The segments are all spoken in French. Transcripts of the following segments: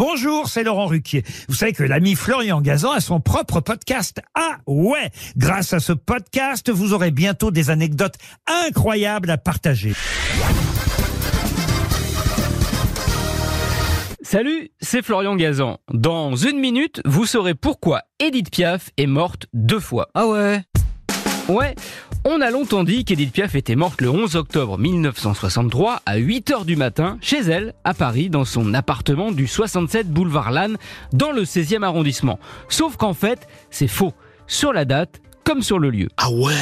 Bonjour, c'est Laurent Ruquier. Vous savez que l'ami Florian Gazan a son propre podcast. Ah ouais Grâce à ce podcast, vous aurez bientôt des anecdotes incroyables à partager. Salut, c'est Florian Gazan. Dans une minute, vous saurez pourquoi Edith Piaf est morte deux fois. Ah ouais? Ouais, on a longtemps dit qu'Edith Piaf était morte le 11 octobre 1963 à 8h du matin chez elle, à Paris, dans son appartement du 67 boulevard Lannes, dans le 16e arrondissement. Sauf qu'en fait, c'est faux. Sur la date, comme sur le lieu. Ah ouais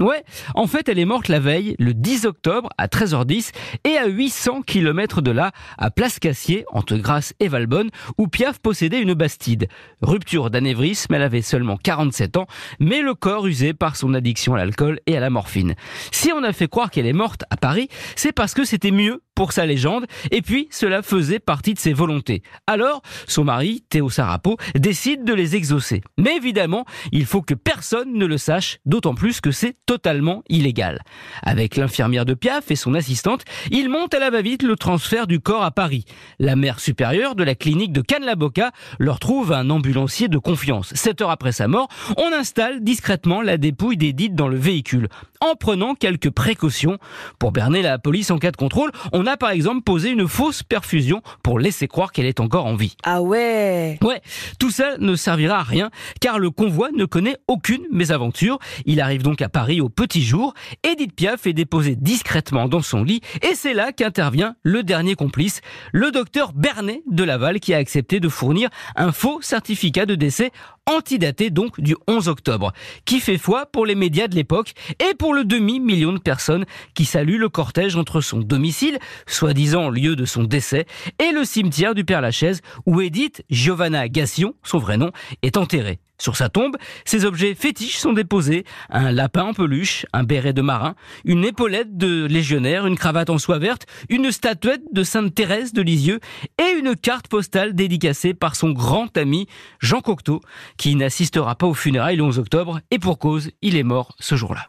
Ouais, en fait, elle est morte la veille, le 10 octobre, à 13h10, et à 800 km de là, à Place Cassier, entre Grasse et Valbonne, où Piaf possédait une bastide. Rupture d'anévrisme, elle avait seulement 47 ans, mais le corps usé par son addiction à l'alcool et à la morphine. Si on a fait croire qu'elle est morte à Paris, c'est parce que c'était mieux pour sa légende, et puis cela faisait partie de ses volontés. Alors, son mari, Théo Sarapo, décide de les exaucer. Mais évidemment, il faut que personne ne le sache, d'autant plus que c'est totalement illégal. Avec l'infirmière de Piaf et son assistante, il monte à la va-vite le transfert du corps à Paris. La mère supérieure de la clinique de Cannes-la-Boca leur trouve un ambulancier de confiance. Sept heures après sa mort, on installe discrètement la dépouille d'Edith dans le véhicule, en prenant quelques précautions. Pour berner la police en cas de contrôle, on a par exemple posé une fausse perfusion pour laisser croire qu'elle est encore en vie. Ah ouais Ouais, tout ça ne servira à rien car le convoi ne connaît aucune mésaventure. Il arrive donc à Paris au petit jour. Edith Piaf est déposée discrètement dans son lit et c'est là qu'intervient le dernier complice, le docteur Bernet de Laval qui a accepté de fournir un faux certificat de décès antidaté donc du 11 octobre, qui fait foi pour les médias de l'époque et pour le demi-million de personnes qui saluent le cortège entre son domicile, soi-disant lieu de son décès, et le cimetière du Père Lachaise où Edith Giovanna Gassion, son vrai nom, est enterrée. Sur sa tombe, ses objets fétiches sont déposés. Un lapin en peluche, un béret de marin, une épaulette de légionnaire, une cravate en soie verte, une statuette de Sainte Thérèse de Lisieux et une carte postale dédicacée par son grand ami Jean Cocteau, qui n'assistera pas aux funérailles le 11 octobre et pour cause, il est mort ce jour-là.